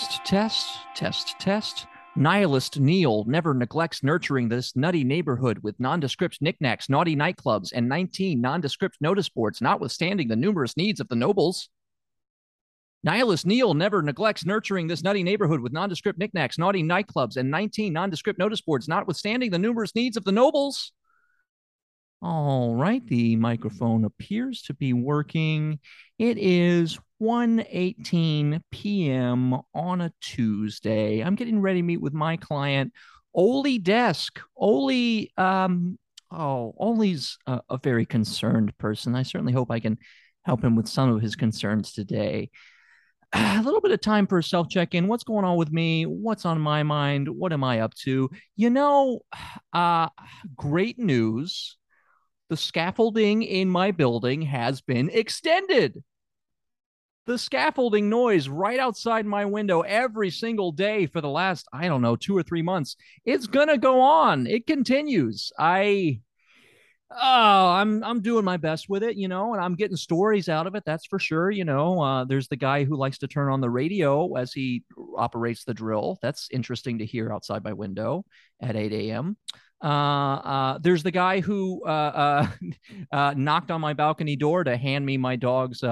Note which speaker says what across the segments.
Speaker 1: Test, test, test, test. Nihilist Neil never neglects nurturing this nutty neighborhood with nondescript knickknacks, naughty nightclubs, and 19 nondescript notice boards, notwithstanding the numerous needs of the nobles. Nihilist Neil never neglects nurturing this nutty neighborhood with nondescript knickknacks, naughty nightclubs, and 19 nondescript notice boards, notwithstanding the numerous needs of the nobles. All right, the microphone appears to be working. It is 1:18 p.m. on a Tuesday. I'm getting ready to meet with my client, Oley Desk. Oley, um, oh, Oley's a, a very concerned person. I certainly hope I can help him with some of his concerns today. A little bit of time for a self check in. What's going on with me? What's on my mind? What am I up to? You know, uh, great news. The scaffolding in my building has been extended. The scaffolding noise right outside my window every single day for the last i don't know two or three months. It's gonna go on. It continues. I oh i'm i'm doing my best with it you know and i'm getting stories out of it that's for sure you know. Uh, there's the guy who likes to turn on the radio as he operates the drill. That's interesting to hear outside my window at 8 a.m uh, uh, there's the guy who uh, uh, uh, knocked on my balcony door to hand me my dog's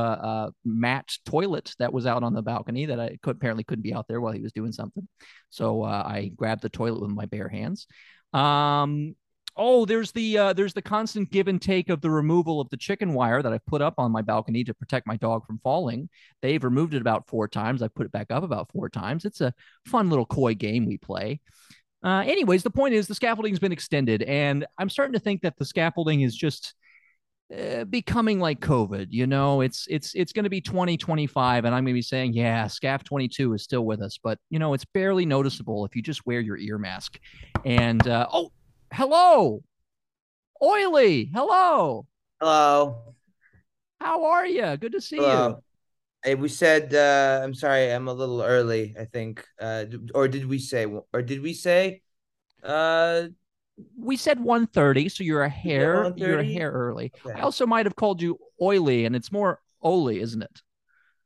Speaker 1: mat toilet that was out on the balcony that I could, apparently couldn't be out there while he was doing something. So I grabbed the toilet with my bare hands. Um, oh, there's the there's the constant give and take of the removal of the chicken wire that I've put up on my balcony to protect my dog from falling. They've removed it about four times. I put it back up about four times. It's a fun little coy game we play. Uh, anyways, the point is the scaffolding has been extended, and I'm starting to think that the scaffolding is just uh, becoming like COVID. You know, it's it's it's going to be 2025, and I'm going to be saying, yeah, Scaff 22 is still with us, but you know, it's barely noticeable if you just wear your ear mask. And uh, oh, hello, Oily, hello,
Speaker 2: Hello.
Speaker 1: how are you? Good to see you.
Speaker 2: Hello. Hey, we said uh I'm sorry, I'm a little early, I think. Uh or did we say or did we say uh
Speaker 1: We said 1:30, so you're a hair you're a hair early. I also might have called you Oily, and it's more oily isn't it?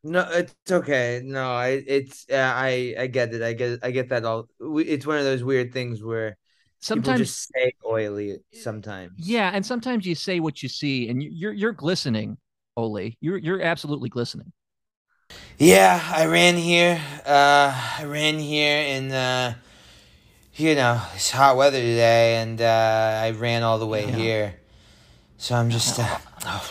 Speaker 2: no, it's okay. No, I it's uh, I I get it. I get I get that all. We, it's one of those weird things where people
Speaker 1: Sometimes
Speaker 2: just say oily sometimes.
Speaker 1: Yeah, and sometimes you say what you see, and you- you're you're glistening, Oley. You're you're absolutely glistening.
Speaker 2: Yeah, I ran here. Uh, I ran here in, uh, you know, it's hot weather today, and uh, I ran all the way
Speaker 1: Yeah.
Speaker 2: here. So I'm just. Uh, oh.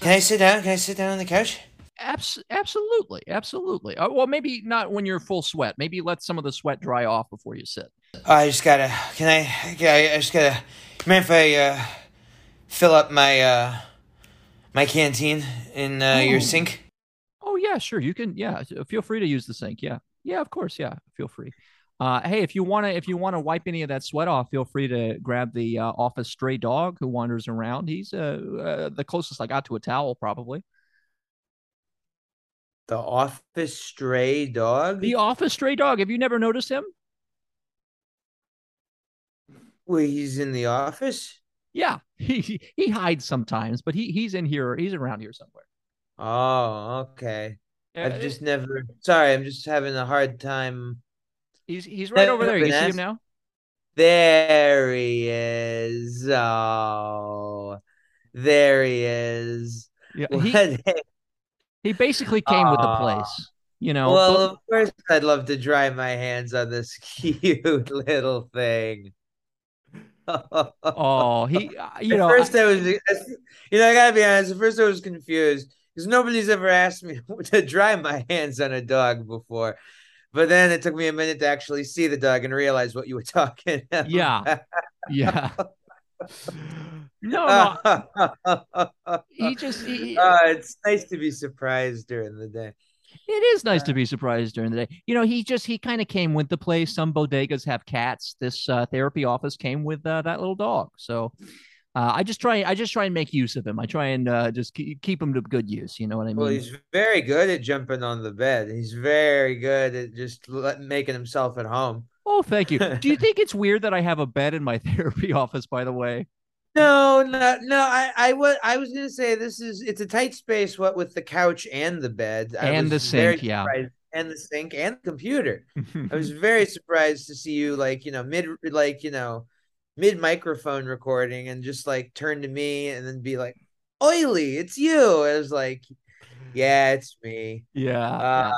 Speaker 2: Can I sit down? Can I sit down on the couch?
Speaker 1: Abs- absolutely, absolutely. Uh, well, maybe not when you're full sweat. Maybe let some of the sweat dry off before you sit.
Speaker 2: Oh, I just gotta. Can I? Can I, I just gotta. Mind if I uh, fill up my uh, my canteen in uh, your sink?
Speaker 1: Yeah, sure. You can. Yeah, feel free to use the sink. Yeah, yeah, of course. Yeah, feel free. Uh, hey, if you want to, if you want to wipe any of that sweat off, feel free to grab the uh, office stray dog who wanders around. He's uh, uh, the closest I got to a towel, probably.
Speaker 2: The office stray dog.
Speaker 1: The office stray dog. Have you never noticed him?
Speaker 2: Well, he's in the office.
Speaker 1: Yeah, he he hides sometimes, but he he's in here. He's around here somewhere.
Speaker 2: Oh, okay.
Speaker 1: Uh,
Speaker 2: I've just never. Sorry, I'm just having a hard time.
Speaker 1: he's he's right over there. You see him now?
Speaker 2: There he is. Oh, there he is.
Speaker 1: Yeah, he he basically came with the place. You know,
Speaker 2: well,
Speaker 1: but-
Speaker 2: of course, I'd love to dry my hands on this cute little thing.
Speaker 1: oh, he, uh, you
Speaker 2: at
Speaker 1: know,
Speaker 2: first
Speaker 1: I,
Speaker 2: I was, you know, I gotta be honest. At first I was confused because nobody's ever asked me to dry my hands on a dog before. But then it took me a minute to actually see the dog and realize what you were talking. About.
Speaker 1: yeah, yeah. No, no. he just, he,
Speaker 2: uh, it's nice to be surprised during the day.
Speaker 1: It is nice to be surprised during the day. You know, he just he kind of came with the place. Some bodegas have cats. This uh, therapy office came with uh, that little dog. So uh, I just try I just try and make use of him. I try and uh, just keep, keep him to good use. You know what I mean?
Speaker 2: Well, he's very good at jumping on the bed. He's very good at just making himself at home.
Speaker 1: Oh, thank you. Do you think it's weird that I have a bed in my therapy office? By the way.
Speaker 2: No, no, no. I, I was, I was gonna say this is it's a tight space. What with the couch and the bed
Speaker 1: and the sink, yeah,
Speaker 2: and the sink and the computer. I was very surprised to see you like you know mid like you know mid microphone recording and just like turn to me and then be like, "Oily, it's you." I was like, "Yeah, it's me."
Speaker 1: Yeah. Uh.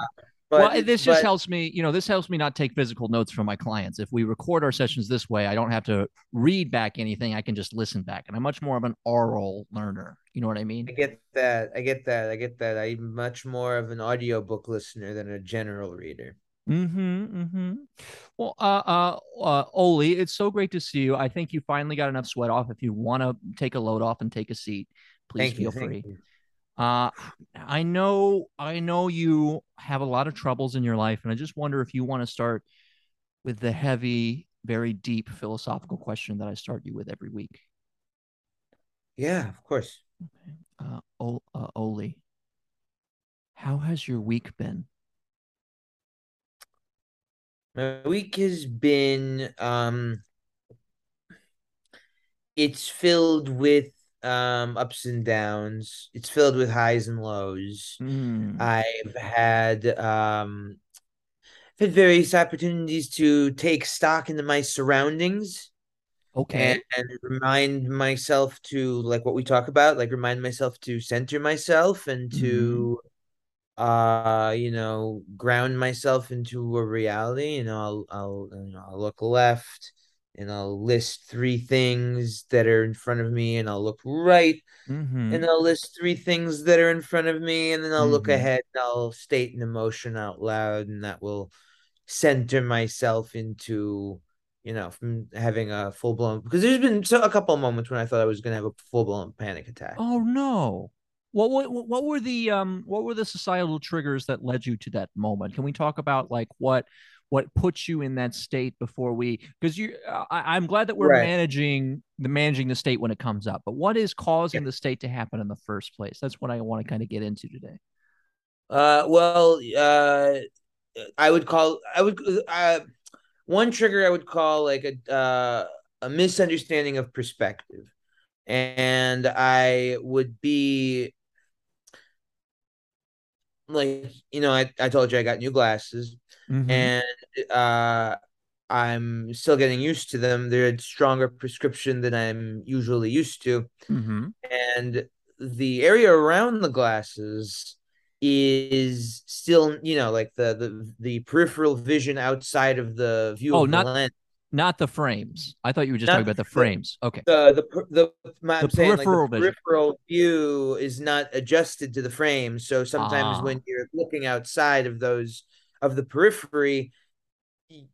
Speaker 1: But, well, this just but, helps me, you know, this helps me not take physical notes from my clients. If we record our sessions this way, I don't have to read back anything. I can just listen back. And I'm much more of an oral learner. You know what I mean?
Speaker 2: I get that. I get that. I get that. I'm much more of an audiobook listener than a general reader.
Speaker 1: Mm-hmm. Mm-hmm. Well, uh, uh, uh, Oley, it's so great to see you. I think you finally got enough sweat off. If you want to take a load off and take a seat, please
Speaker 2: thank
Speaker 1: feel
Speaker 2: you,
Speaker 1: free. Uh, I know, I know you have a lot of troubles in your life, and I just wonder if you want to start with the heavy, very deep philosophical question that I start you with every week.
Speaker 2: Yeah, of course.
Speaker 1: Okay. Uh, o- uh, Oley, how has your week been?
Speaker 2: My week has been um it's filled with um ups and downs. It's filled with highs and lows.
Speaker 1: Mm.
Speaker 2: I've had um I've had various opportunities to take stock into my surroundings.
Speaker 1: Okay.
Speaker 2: And, and, remind myself to like what we talk about, like remind myself to center myself and to mm. Uh you know ground myself into a reality. You know, I'll I'll you know I'll look left and I'll list three things that are in front of me, and I'll look right,
Speaker 1: mm-hmm.
Speaker 2: and I'll list three things that are in front of me, and then I'll mm-hmm. look ahead and I'll state an emotion out loud, and that will center myself into, you know, from having a full blown. Because there's been so, a couple of moments when I thought I was going to have a full blown panic attack.
Speaker 1: Oh no! What, what what were the um what were the societal triggers that led you to that moment? Can we talk about like what what puts you in that state before we because you I, am glad that we're right. managing the managing the state when it comes up but what is causing yeah. the state to happen in the first place that's what i want to kind of get into today
Speaker 2: uh well uh i would call i would uh one trigger i would call like a uh a misunderstanding of perspective and i would be like you know i, I told you i got new glasses mm-hmm. and uh, I'm still getting used to them. They're a stronger prescription than I'm usually used to,
Speaker 1: mm-hmm.
Speaker 2: and the area around the glasses is still, you know, like the the the peripheral vision outside of the view oh, of
Speaker 1: not,
Speaker 2: the lens.
Speaker 1: Not the frames. I thought you were just not talking about the frames. Okay.
Speaker 2: The the the, my, the saying, peripheral like the peripheral view is not adjusted to the frame. So sometimes ah. when you're looking outside of those of the periphery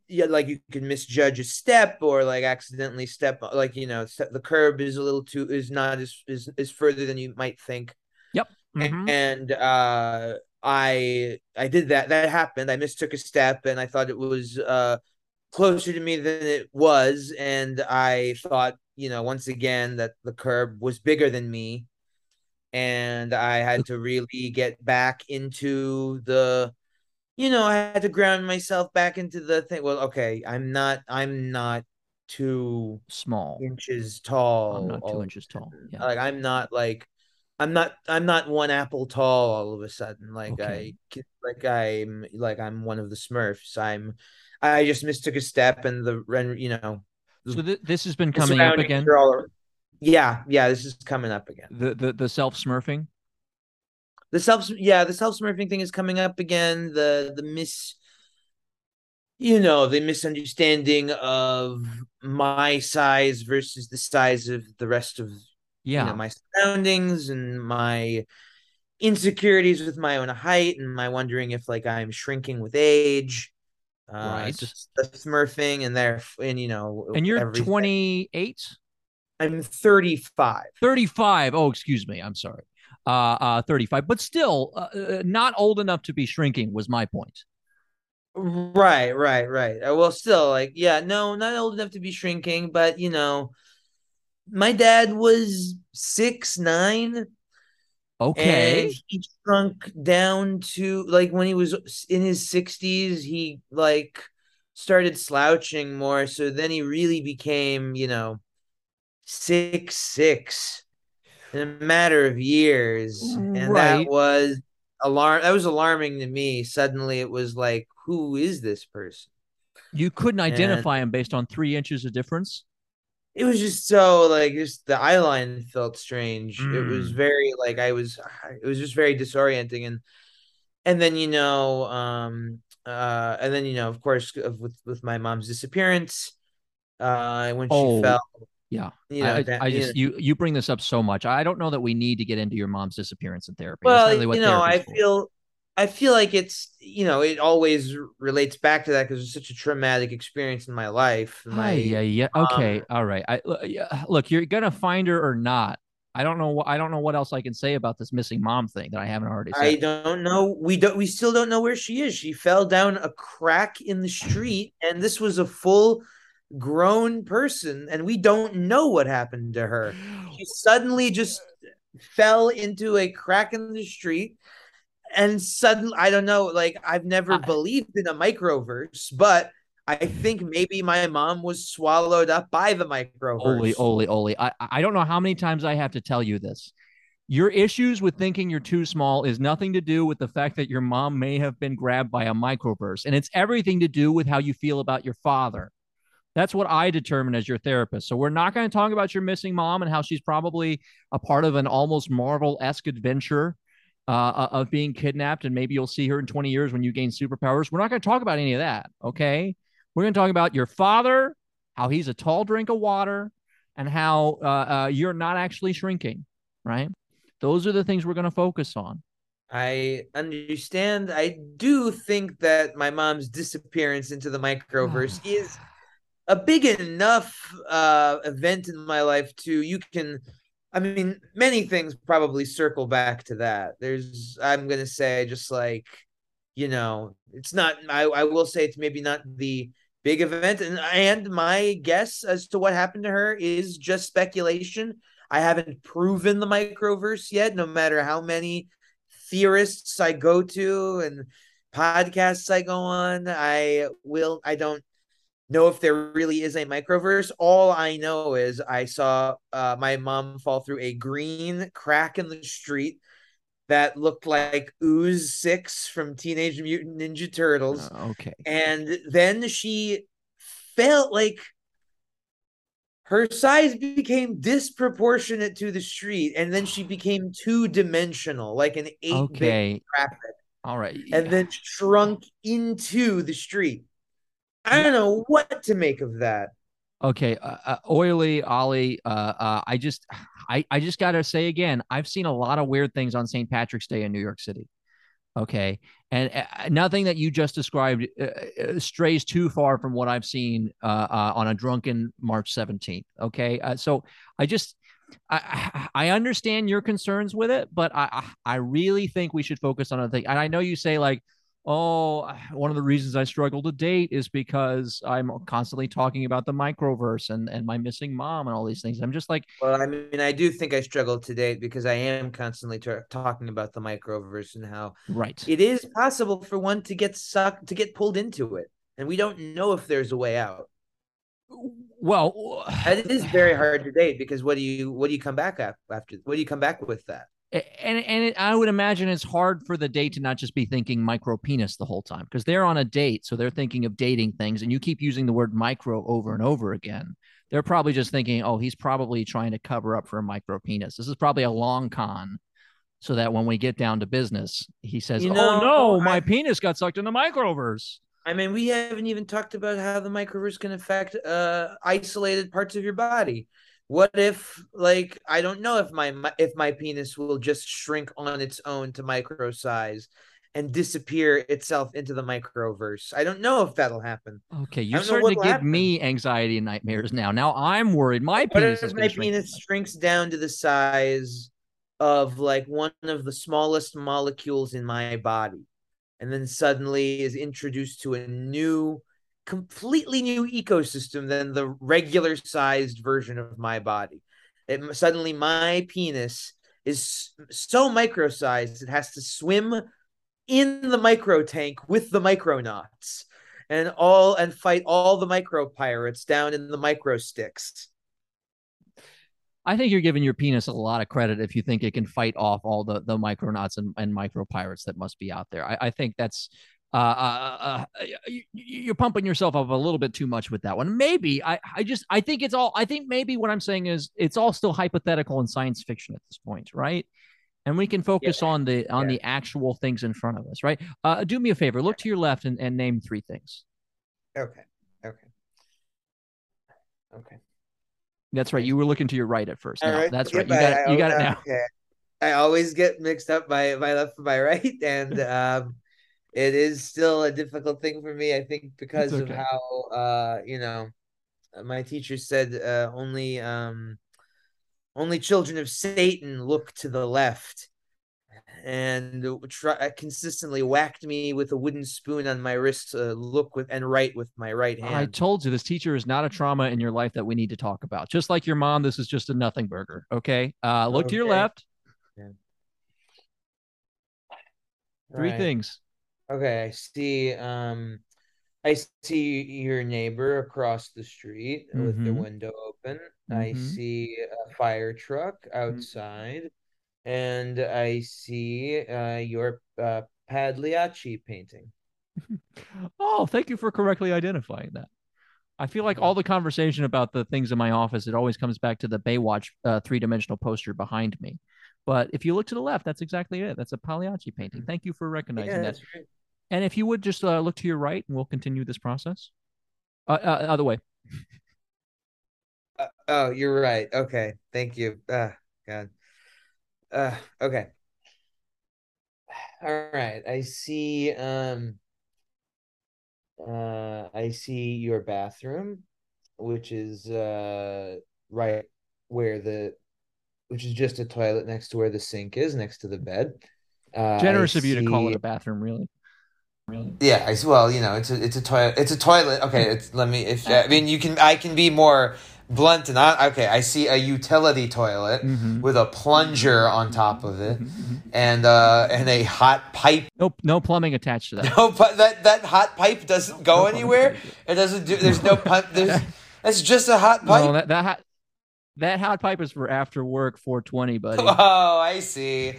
Speaker 2: yeah like you can misjudge a step or like accidentally step like you know the curb is a little too is not as is, is further than you might think
Speaker 1: yep mm-hmm.
Speaker 2: and uh i i did that that happened i mistook a step and i thought it was uh closer to me than it was and i thought you know once again that the curb was bigger than me and i had to really get back into the you know, I had to ground myself back into the thing. Well, okay, I'm not, I'm not two
Speaker 1: small
Speaker 2: inches tall.
Speaker 1: I'm not two inches tall. Yeah.
Speaker 2: Like I'm not like, I'm not, I'm not one apple tall all of a sudden. Like okay. I, like I'm, like I'm one of the Smurfs. I'm, I just mistook a step and the, you know.
Speaker 1: So th- this has been coming up again.
Speaker 2: Yeah, yeah, this is coming up again.
Speaker 1: The the the self smurfing
Speaker 2: the self yeah the self smurfing thing is coming up again the the miss you know, the misunderstanding of my size versus the size of the rest of
Speaker 1: Yeah.
Speaker 2: you know my surroundings and my insecurities with my own height and my wondering if like I'm shrinking with age. Uh,
Speaker 1: Right.
Speaker 2: just the smurfing and there and you know
Speaker 1: and you're 28,
Speaker 2: I'm 35.
Speaker 1: 35. Oh, excuse me. I'm sorry. Uh, uh, 35, but still uh, uh, not old enough to be shrinking was my point.
Speaker 2: Right, right, right. Uh, Well, still, like, yeah, no, not old enough to be shrinking, but you know, my dad was six nine,
Speaker 1: Okay.
Speaker 2: and he shrunk down to like when he was in his sixties, he like started slouching more. So then he really became, you know, six six in a matter of years, and
Speaker 1: Right.
Speaker 2: that was alarm. That was alarming to me. Suddenly, it was like, who is this person?
Speaker 1: You couldn't
Speaker 2: And-
Speaker 1: identify him based on three inches of difference.
Speaker 2: It was just so like just the eye line felt strange. It was
Speaker 1: Mm.
Speaker 2: very like I was it was just very disorienting and and then you know um uh and then you know of course with with my mom's disappearance uh when she
Speaker 1: Oh,
Speaker 2: fell
Speaker 1: Yeah.
Speaker 2: you know
Speaker 1: I,
Speaker 2: that-
Speaker 1: I
Speaker 2: you
Speaker 1: just
Speaker 2: know-
Speaker 1: you you bring this up so much. I don't know that we need to get into your mom's disappearance in therapy.
Speaker 2: Well you know I feel I feel like it's you know it always relates back to that because it's such a traumatic experience in my life my
Speaker 1: Hi, yeah, yeah. Okay,
Speaker 2: um,
Speaker 1: all right. I look, you're gonna find her or not. I don't know. what I don't know what else I can say about this missing mom thing that I haven't already
Speaker 2: I don't know. We don't. We still don't know where she is. She fell down a crack in the street, and this was a full grown person, and we don't know what happened to her. She suddenly just fell into a crack in the street, and suddenly, I don't know. Like I've never
Speaker 1: I-
Speaker 2: believed in a microverse, but I think maybe my mom was swallowed up by the microverse.
Speaker 1: Oley, Oley, Oley. I I don't know how many times I have to tell you this. Your issues with thinking you're too small is nothing to do with the fact that your mom may have been grabbed by a microverse, and it's everything to do with how you feel about your father. That's what I determine as your therapist. So we're not going to talk about your missing mom and how she's probably a part of an almost Marvel-esque adventure uh, of being kidnapped, and maybe you'll see her in 20 years when you gain superpowers. We're not going to talk about any of that. Okay, we're going to talk about your father, how he's a tall drink of water, and how uh, uh, you're not actually shrinking. Right? Those are the things we're going to focus on.
Speaker 2: I understand. I do think that my mom's disappearance into the microverse is a big enough uh event in my life to you can I mean many things probably circle back to that. There's I'm going to say just like you know, it's not I I will say it's maybe not the big event and and my guess as to what happened to her is just speculation. I haven't proven the microverse yet no matter how many theorists I go to and podcasts I go on. I will I don't know if there really is a microverse. All I know is I saw uh, my mom fall through a green crack in the street that looked like Ooze Six from Teenage Mutant Ninja Turtles,
Speaker 1: Uh, okay.
Speaker 2: and then she felt like her size became disproportionate to the street, and then she became two dimensional, like an eight bit
Speaker 1: Okay. All right.
Speaker 2: and then shrunk into the street. I don't know what to make of that.
Speaker 1: Okay, uh, uh, oily Oley. Uh, uh, I just, I, I just gotta say again, I've seen a lot of weird things on St. Patrick's Day in New York City. Okay, and uh, nothing that you just described uh, strays too far from what I've seen on a drunken March seventeenth. Okay, so I just, I, I understand your concerns with it, but I, I really think we should focus on other thing. And I know you say like, oh, one of the reasons I struggle to date is because I'm constantly talking about the microverse and and my missing mom and all these things. I'm just like,
Speaker 2: Well, I mean, I do think I struggle to date because I am constantly t- talking about the microverse and how
Speaker 1: right.
Speaker 2: it is possible for one to get sucked, to get pulled into it, and we don't know if there's a way out.
Speaker 1: well,
Speaker 2: And it is very hard to date because what do you what do you come back af- after? What do you come back with that?
Speaker 1: And and it, I would imagine it's hard for the date to not just be thinking micro penis the whole time because they're on a date, so they're thinking of dating things, and you keep using the word micro over and over again. They're probably just thinking, oh, he's probably trying to cover up for a micro penis. This is probably a long con, so that when we get down to business, he says,
Speaker 2: You
Speaker 1: oh
Speaker 2: know,
Speaker 1: no, my
Speaker 2: I-
Speaker 1: penis got sucked in the microverse.
Speaker 2: I mean, we haven't even talked about how the microverse can affect uh isolated parts of your body. What if, like, I don't know if my if my penis will just shrink on its own to micro size and disappear itself into the microverse. I don't know if that'll happen.
Speaker 1: Okay, you're starting to give happen. me anxiety and nightmares now. Now I'm worried. My what penis
Speaker 2: if my penis shrinks down to the size of like one of the smallest molecules in my body and then suddenly is introduced to a new completely new ecosystem than the regular sized version of my body it suddenly my penis is so micro sized it has to swim in the micro tank with the micronauts and all and fight all the micro pirates down in the micro sticks
Speaker 1: I think you're giving your penis a lot of credit if you think it can fight off all the the micronauts and, and micro pirates that must be out there. I, I think that's uh, uh, uh, you, are pumping yourself up a little bit too much with that one. Maybe I, I just I think it's all I think maybe what I'm saying is it's all still hypothetical and science fiction at this point, right? And we can focus yeah. on the on yeah. the actual things in front of us, right? Uh, do me a favor, look to your left and, and name three things.
Speaker 2: Okay. Okay. Okay.
Speaker 1: That's right. You were looking to your right at first. Now, right. That's right. you got it. You got it now.
Speaker 2: Okay. I always get mixed up by my left and my right, and um, it is still a difficult thing for me. I think because okay. of how uh, you know, my teacher said uh, only um, only children of Satan look to the left, and try, uh, consistently whacked me with a wooden spoon on my wrist to look with and write with my right hand.
Speaker 1: I told you this teacher is not a trauma in your life that we need to talk about. Just like your mom, this is just a nothing burger. Okay. Uh, look okay. to your left. Yeah. Three right. things.
Speaker 2: Okay, I see. Um, I see your neighbor across the street mm-hmm. with the mm-hmm. window open. Mm-hmm. I see a fire truck outside and I see uh, your uh, Pagliacci painting.
Speaker 1: oh, thank you for correctly identifying that. I feel like all the conversation about the things in my office, it always comes back to the Baywatch uh, three dimensional poster behind me. But if you look to the left, that's exactly it. That's a Pagliacci painting. Thank you for recognizing yeah, that. Right. And if you would just uh, look to your right, and we'll continue this process. Uh, uh other way.
Speaker 2: Uh, oh, you're right. Okay, thank you. Ah, God. Uh, okay. All right. I see. Um. Uh, I see your bathroom, which is uh right where the, which is just a toilet next to where the sink is, next to the bed.
Speaker 1: Uh, Generous I of you see... to call it a bathroom, really.
Speaker 2: Really? Yeah, I well, you know, it's a it's a toilet. It's a toilet. Okay, it's let me. If I mean, you can. I can be more blunt and I, okay i see a utility toilet mm-hmm. with a plunger on top of it mm-hmm. and uh and a hot pipe
Speaker 1: nope no plumbing attached to that
Speaker 2: no but that that hot pipe doesn't go no anywhere it doesn't do there's no pipe there's it's just a hot pipe no,
Speaker 1: that, that hot that hot pipe is for after work 420 buddy
Speaker 2: oh i see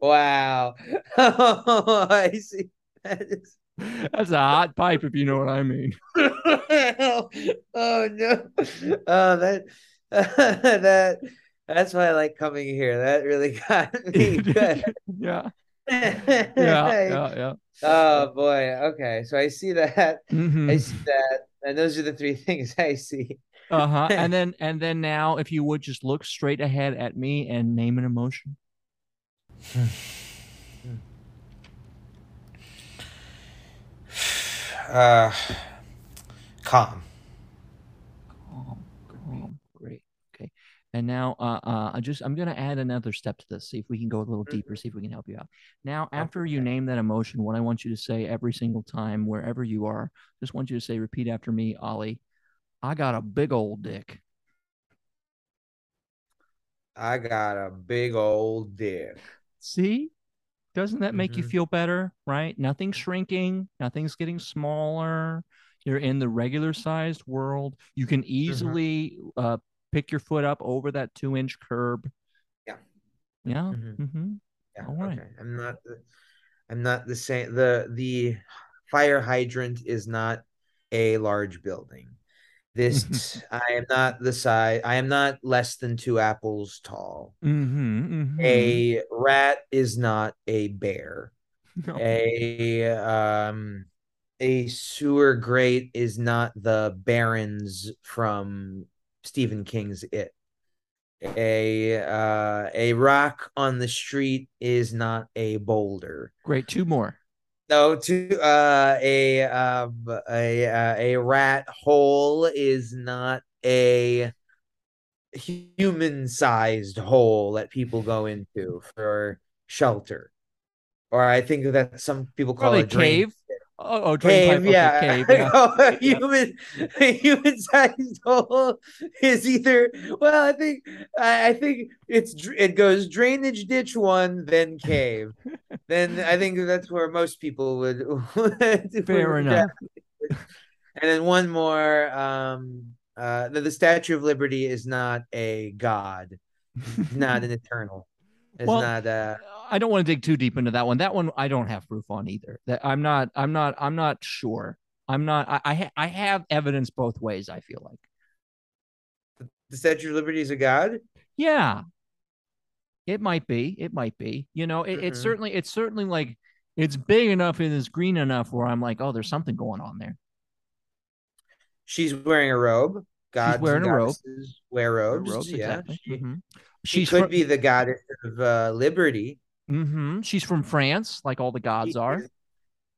Speaker 2: wow oh, i see
Speaker 1: that is that's a hot pipe, if you know what I mean.
Speaker 2: oh, no! Oh, that that that's why I like coming here. That really got me
Speaker 1: good. yeah. yeah, yeah, yeah.
Speaker 2: Oh boy. Okay, so I see that. Mm-hmm. I see that, and those are the three things I see.
Speaker 1: uh huh. And then, and then now, if you would just look straight ahead at me and name an emotion.
Speaker 2: Uh, calm.
Speaker 1: Calm, calm, great. Okay, and now, uh, uh, I just I'm gonna add another step to this. See if we can go a little deeper. See if we can help you out. Now, after you name that emotion, what I want you to say every single time, wherever you are, just want you to say, repeat after me, Oley. I got a big old dick.
Speaker 2: I got a big old dick.
Speaker 1: See, doesn't that make mm-hmm. you feel better? Right? Nothing's shrinking, nothing's getting smaller. You're in the regular sized world. You can mm-hmm. easily mm-hmm. uh, pick your foot up over that two inch curb.
Speaker 2: Yeah.
Speaker 1: Yeah. Mm-hmm. mm-hmm.
Speaker 2: Yeah. All right. Okay. I'm not. The, I'm not the same. The the fire hydrant is not a large building. This I am not the size. I am not less than two apples tall.
Speaker 1: Mm-hmm, mm-hmm.
Speaker 2: A rat is not a bear. No. A um, a sewer grate is not the Barrens from Stephen King's It. A uh, a rock on the street is not a boulder.
Speaker 1: Great, two more.
Speaker 2: No, to uh, a um, a uh, a rat hole is not a human-sized hole that people go into for shelter, or I think that some people call
Speaker 1: Probably
Speaker 2: it drain
Speaker 1: cave. Oh, oh
Speaker 2: Cave,
Speaker 1: drain pipe, okay,
Speaker 2: yeah.
Speaker 1: cave, yeah.
Speaker 2: a human, a human-sized hole is either. Well, I think, I, I think it's it goes drainage ditch one, then cave. then I think that's where most people would. would
Speaker 1: Fair enough.
Speaker 2: And then one more. Um, uh, the, the Statue of Liberty is not a god, not an eternal. It's
Speaker 1: Well,
Speaker 2: not. Uh,
Speaker 1: I don't want to dig too deep into that one. That one I don't have proof on either. That I'm not. I'm not. I'm not sure. I'm not. I I, ha- I have evidence both ways. I feel like.
Speaker 2: the Statue of Liberty is a god.
Speaker 1: Yeah. It might be. It might be. You know, it, it's
Speaker 2: Mhm.
Speaker 1: certainly. It's certainly like it's big enough and it's green enough where I'm like, oh, there's something going on there.
Speaker 2: She's wearing a robe. Gods
Speaker 1: wearing
Speaker 2: and
Speaker 1: a robe.
Speaker 2: Wear robes.
Speaker 1: Robes,
Speaker 2: yeah.
Speaker 1: exactly.
Speaker 2: She,
Speaker 1: Mhm.
Speaker 2: She could
Speaker 1: from,
Speaker 2: be the goddess of uh, liberty.
Speaker 1: Mm-hmm. She's from France, like all the gods
Speaker 2: She
Speaker 1: are.
Speaker 2: is-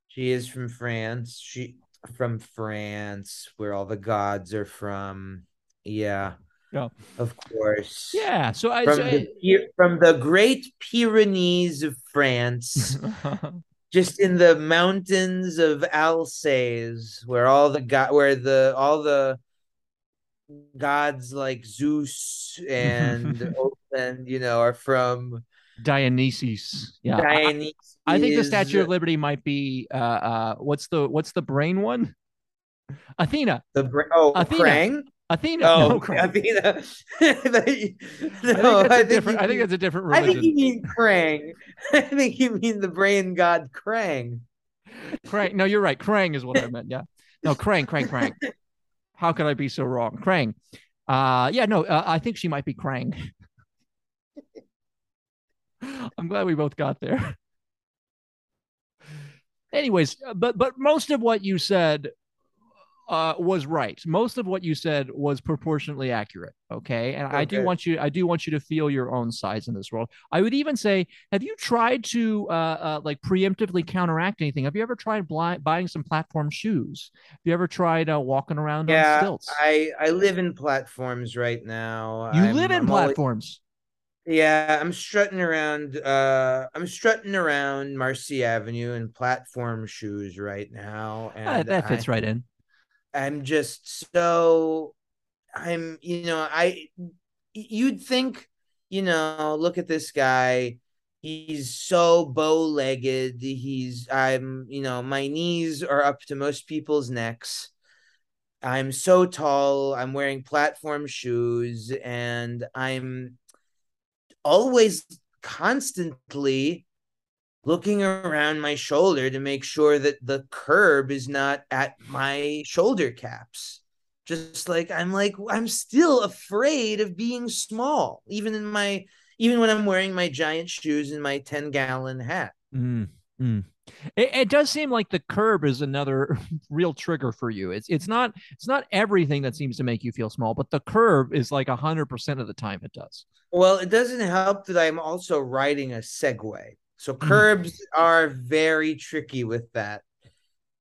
Speaker 2: She is from France. She from France, where all the gods are from. Yeah.
Speaker 1: Yeah.
Speaker 2: Of course.
Speaker 1: Yeah. So I.
Speaker 2: From
Speaker 1: so
Speaker 2: the Py- from the Great Pyrenees of France, just in the mountains of Alsace, where all the god, where the all the gods like Zeus and and you know are from
Speaker 1: Dionysus. Yeah. I- I-
Speaker 2: Dionysus.
Speaker 1: I think the Statue of Liberty might be uh uh what's the what's the brain one? Athena.
Speaker 2: the bra- oh
Speaker 1: Athena.
Speaker 2: Krang.
Speaker 1: Athena.
Speaker 2: Oh,
Speaker 1: no, Krang.
Speaker 2: Athena.
Speaker 1: I
Speaker 2: no,
Speaker 1: think that's a
Speaker 2: I think you
Speaker 1: I think that's a different
Speaker 2: I think
Speaker 1: religion.
Speaker 2: you mean Krang. I think you mean the brain god Krang.
Speaker 1: Krang. No, you're right. Krang is what I meant. Yeah. No, Krang, Krang, Krang. How could I be so wrong? Krang. Uh, yeah, no, uh, I think she might be Krang. I'm glad we both got there. Anyways, uh, but but most of what you said uh, was right. Most of what you said was proportionately accurate. Okay, and I do want you, I do want you to feel your own size in this world. I would even say, have you tried to uh, uh, like preemptively counteract anything? Have you ever tried buying some platform shoes? Have you ever tried uh, walking around on
Speaker 2: Yeah,
Speaker 1: stilts?
Speaker 2: I I live in platforms right now.
Speaker 1: you
Speaker 2: I'm-
Speaker 1: live in
Speaker 2: I'm always-
Speaker 1: platforms.
Speaker 2: Yeah, I'm strutting around. Uh, I'm strutting around Marcy Avenue in platform shoes right now,
Speaker 1: Ah,
Speaker 2: and
Speaker 1: that fits
Speaker 2: I-
Speaker 1: right in.
Speaker 2: I'm just so I'm you know I you'd think you know look at this guy. He's so bow-legged. He's I'm you know my knees are up to most people's necks. I'm so tall. I'm wearing platform shoes. And I'm always constantly looking around my shoulder to make sure that the curb is not at my shoulder caps. Just like I'm like I'm still afraid of being small, even in my even when I'm wearing my giant shoes and my 10 gallon hat.
Speaker 1: Mm, mm. It, it does seem like the curb is another real trigger for you. It's it's not it's not everything that seems to make you feel small, but the curb is like hundred percent of the time it does.
Speaker 2: Well, it doesn't help that I'm also riding a Segway. So
Speaker 1: Mm-hmm.
Speaker 2: curbs are very tricky with that.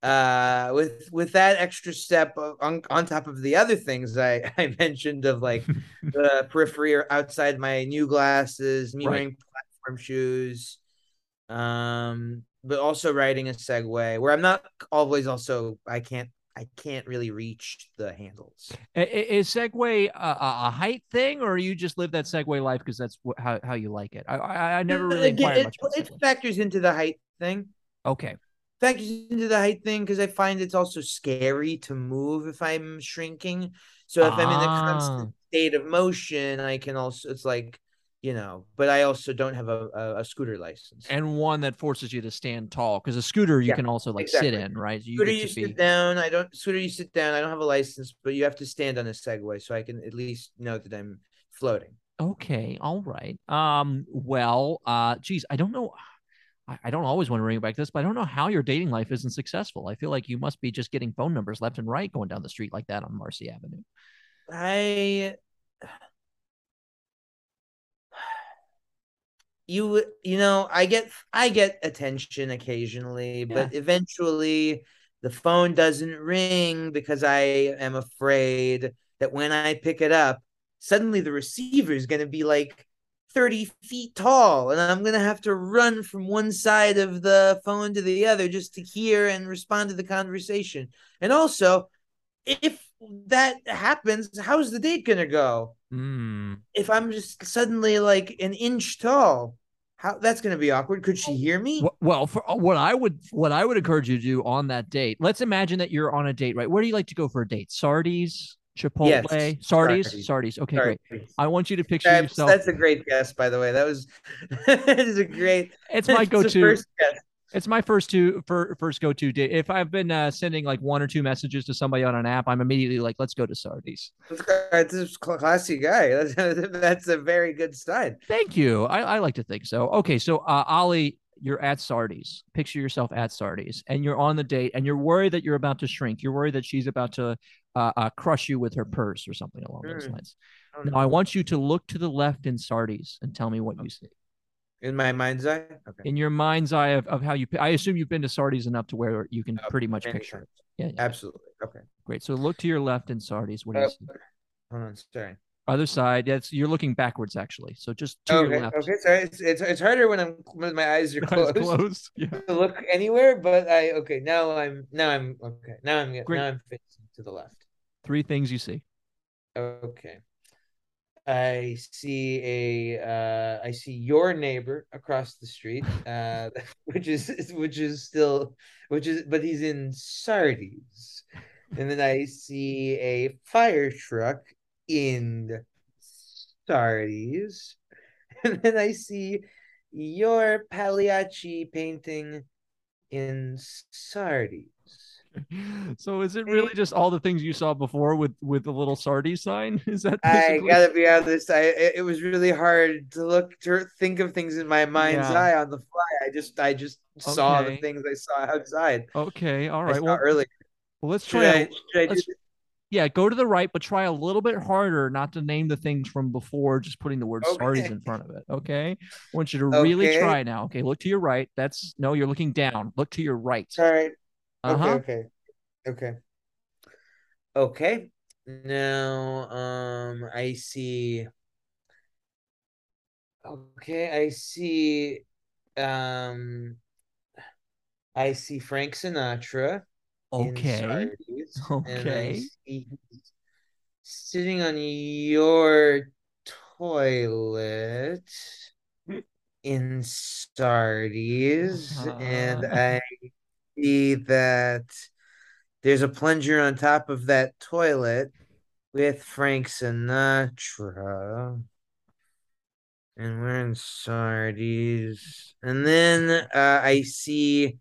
Speaker 2: Uh with with that extra step of- on, on top of the other things I, I mentioned of like the periphery or outside my new glasses, me
Speaker 1: Right.
Speaker 2: wearing platform shoes, um, but also riding a Segway where I'm not always also I can't I can't really reach the handles.
Speaker 1: Is Segway a, a height thing, or you just live that Segway life because that's wh- how how you like it? I I, I never really
Speaker 2: Again, it, it factors into the height thing.
Speaker 1: Okay,
Speaker 2: factors into the height thing because I find it's also scary to move if I'm shrinking. So if I'm in a
Speaker 1: Ah.
Speaker 2: constant state of motion, I can also it's like you know, but I also don't have a, a, a scooter license.
Speaker 1: and one that forces you to stand tall because a scooter you
Speaker 2: Yeah,
Speaker 1: can also like sit in, right? You
Speaker 2: scooter, you
Speaker 1: to be
Speaker 2: sit down. I don't scooter. You sit down. I don't have a license, but you have to stand on a Segway, so I can at least know that I'm floating.
Speaker 1: Okay, all right. Um, well, uh, geez, I don't know. I, I don't always want to bring back this, but I don't know how your dating life isn't successful. I feel like you must be just getting phone numbers left and right going down the street like that on Marcy Avenue.
Speaker 2: I you you know I get I get attention occasionally, but eventually the phone doesn't ring because I am afraid that when I pick it up, suddenly the receiver is going to be like 30 feet tall and I'm going to have to run from one side of the phone to the other just to hear and respond to the conversation. And also, if that happens, how's the date going to go?
Speaker 1: Mm.
Speaker 2: If I'm just suddenly like an inch tall, how that's going to be awkward. Could she hear me?
Speaker 1: Well, for uh, what I would what I would encourage you to do on that date. Let's imagine that you're on a date, right? Where do you like to go for a date? Sardi's, Chipotle,
Speaker 2: Yes,
Speaker 1: Sardi's,
Speaker 2: Sardi's.
Speaker 1: Sardi's. Okay,
Speaker 2: Sorry.
Speaker 1: great. I want you to picture
Speaker 2: That's,
Speaker 1: yourself.
Speaker 2: that's a great guess, by the way. That was it is a great.
Speaker 1: it's my go-to.
Speaker 2: first guess.
Speaker 1: It's my first to for first go to date. If I've been uh, sending like one or two messages to somebody on an app, I'm immediately like, "Let's go to Sardi's."
Speaker 2: That's a classy guy. That's, that's a very good sign.
Speaker 1: Thank you. I, I like to think so. Okay, so uh, Oley, you're at Sardi's. Picture yourself at Sardi's, and you're on the date, and you're worried that you're about to shrink. You're worried that she's about to uh, uh, crush you with her purse or something along those
Speaker 2: Hmm.
Speaker 1: lines.
Speaker 2: Oh,
Speaker 1: Now, I want you to look to the left in Sardi's and tell me what you see
Speaker 2: In my mind's eye. Okay.
Speaker 1: in your mind's eye of, of how you. I assume you've been to Sardi's enough to where you can
Speaker 2: Oh,
Speaker 1: pretty much
Speaker 2: many
Speaker 1: picture it. Yeah, yeah,
Speaker 2: Absolutely. Okay.
Speaker 1: great. So look to your left in Sardi's. What do you
Speaker 2: Uh,
Speaker 1: see?
Speaker 2: hold on. Sorry.
Speaker 1: Other side. That's you're looking backwards actually. So just to
Speaker 2: Okay.
Speaker 1: your left.
Speaker 2: Okay. Sorry. It's, it's it's harder when I'm when my eyes are closed.
Speaker 1: closed. Yeah.
Speaker 2: To look anywhere, but I okay. Now I'm now I'm okay. Now I'm
Speaker 1: Great.
Speaker 2: now I'm facing to the left.
Speaker 1: Three things you see.
Speaker 2: Okay. I see a uh I see your neighbor across the street, uh which is which is still which is but he's in Sardi's. And then I see a fire truck in Sardi's. And then I see your Pagliacci painting in Sardi's.
Speaker 1: So is it really just all the things you saw before with with the little Sardi's sign? Is that
Speaker 2: I gotta be honest. I it, it was really hard to look to think of things in my mind's
Speaker 1: Yeah.
Speaker 2: eye on the fly. I just I just saw the things I saw outside.
Speaker 1: Okay, all right. Well,
Speaker 2: earlier.
Speaker 1: well, let's
Speaker 2: Should
Speaker 1: try.
Speaker 2: Should I do
Speaker 1: let's- yeah, go to the right, but try a little bit harder not to name the things from before, just putting the word Sardi's in front of it. Okay. I want you to really try now. Okay, look to your right. That's no, you're looking down. Look to your right.
Speaker 2: All right.
Speaker 1: Uh huh.
Speaker 2: Okay, okay. Okay. Okay. Now um I see Okay, I see um I see Frank Sinatra.
Speaker 1: Okay.
Speaker 2: And
Speaker 1: Okay.
Speaker 2: sitting on your toilet in Sardi's, and
Speaker 1: Uh-huh.
Speaker 2: I see that there's a plunger on top of that toilet with Frank Sinatra. And we're in Sardi's. And then uh, I see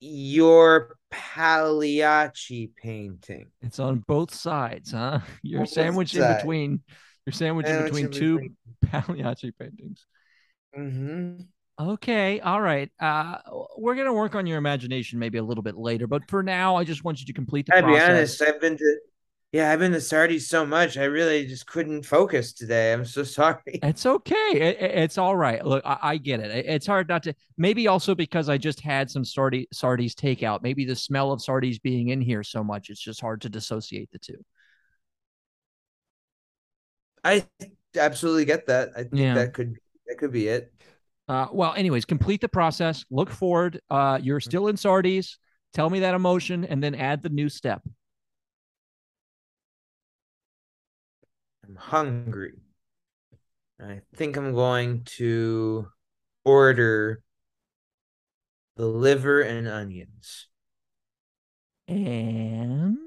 Speaker 2: your Pagliacci painting.
Speaker 1: It's on both sides, huh? You're sandwiched in between. You're sandwiched in between two. Pagliacci paintings.
Speaker 2: Mm-hmm.
Speaker 1: Okay, all right. Uh, we're gonna work on your imagination maybe a little bit later, but for now, I just want you to complete the
Speaker 2: I'd be honest, I've been to yeah, I've been to Sardi's so much, I really just couldn't focus today. I'm so sorry.
Speaker 1: It's okay. It- it- it's all right. Look, I, I get it. It- It's hard not to. Maybe also because I just had some Sardi, Sardi's takeout. Maybe the smell of Sardi's being in here so much, it's just hard to dissociate the two.
Speaker 2: I absolutely get that. I think
Speaker 1: Yeah.
Speaker 2: that could that could be it.
Speaker 1: Uh, well, anyways, complete the process. Look forward. Uh, you're still in Sardi's. Tell me that emotion, and then add the new step.
Speaker 2: I'm hungry. I think I'm going to order the liver and onions.
Speaker 1: And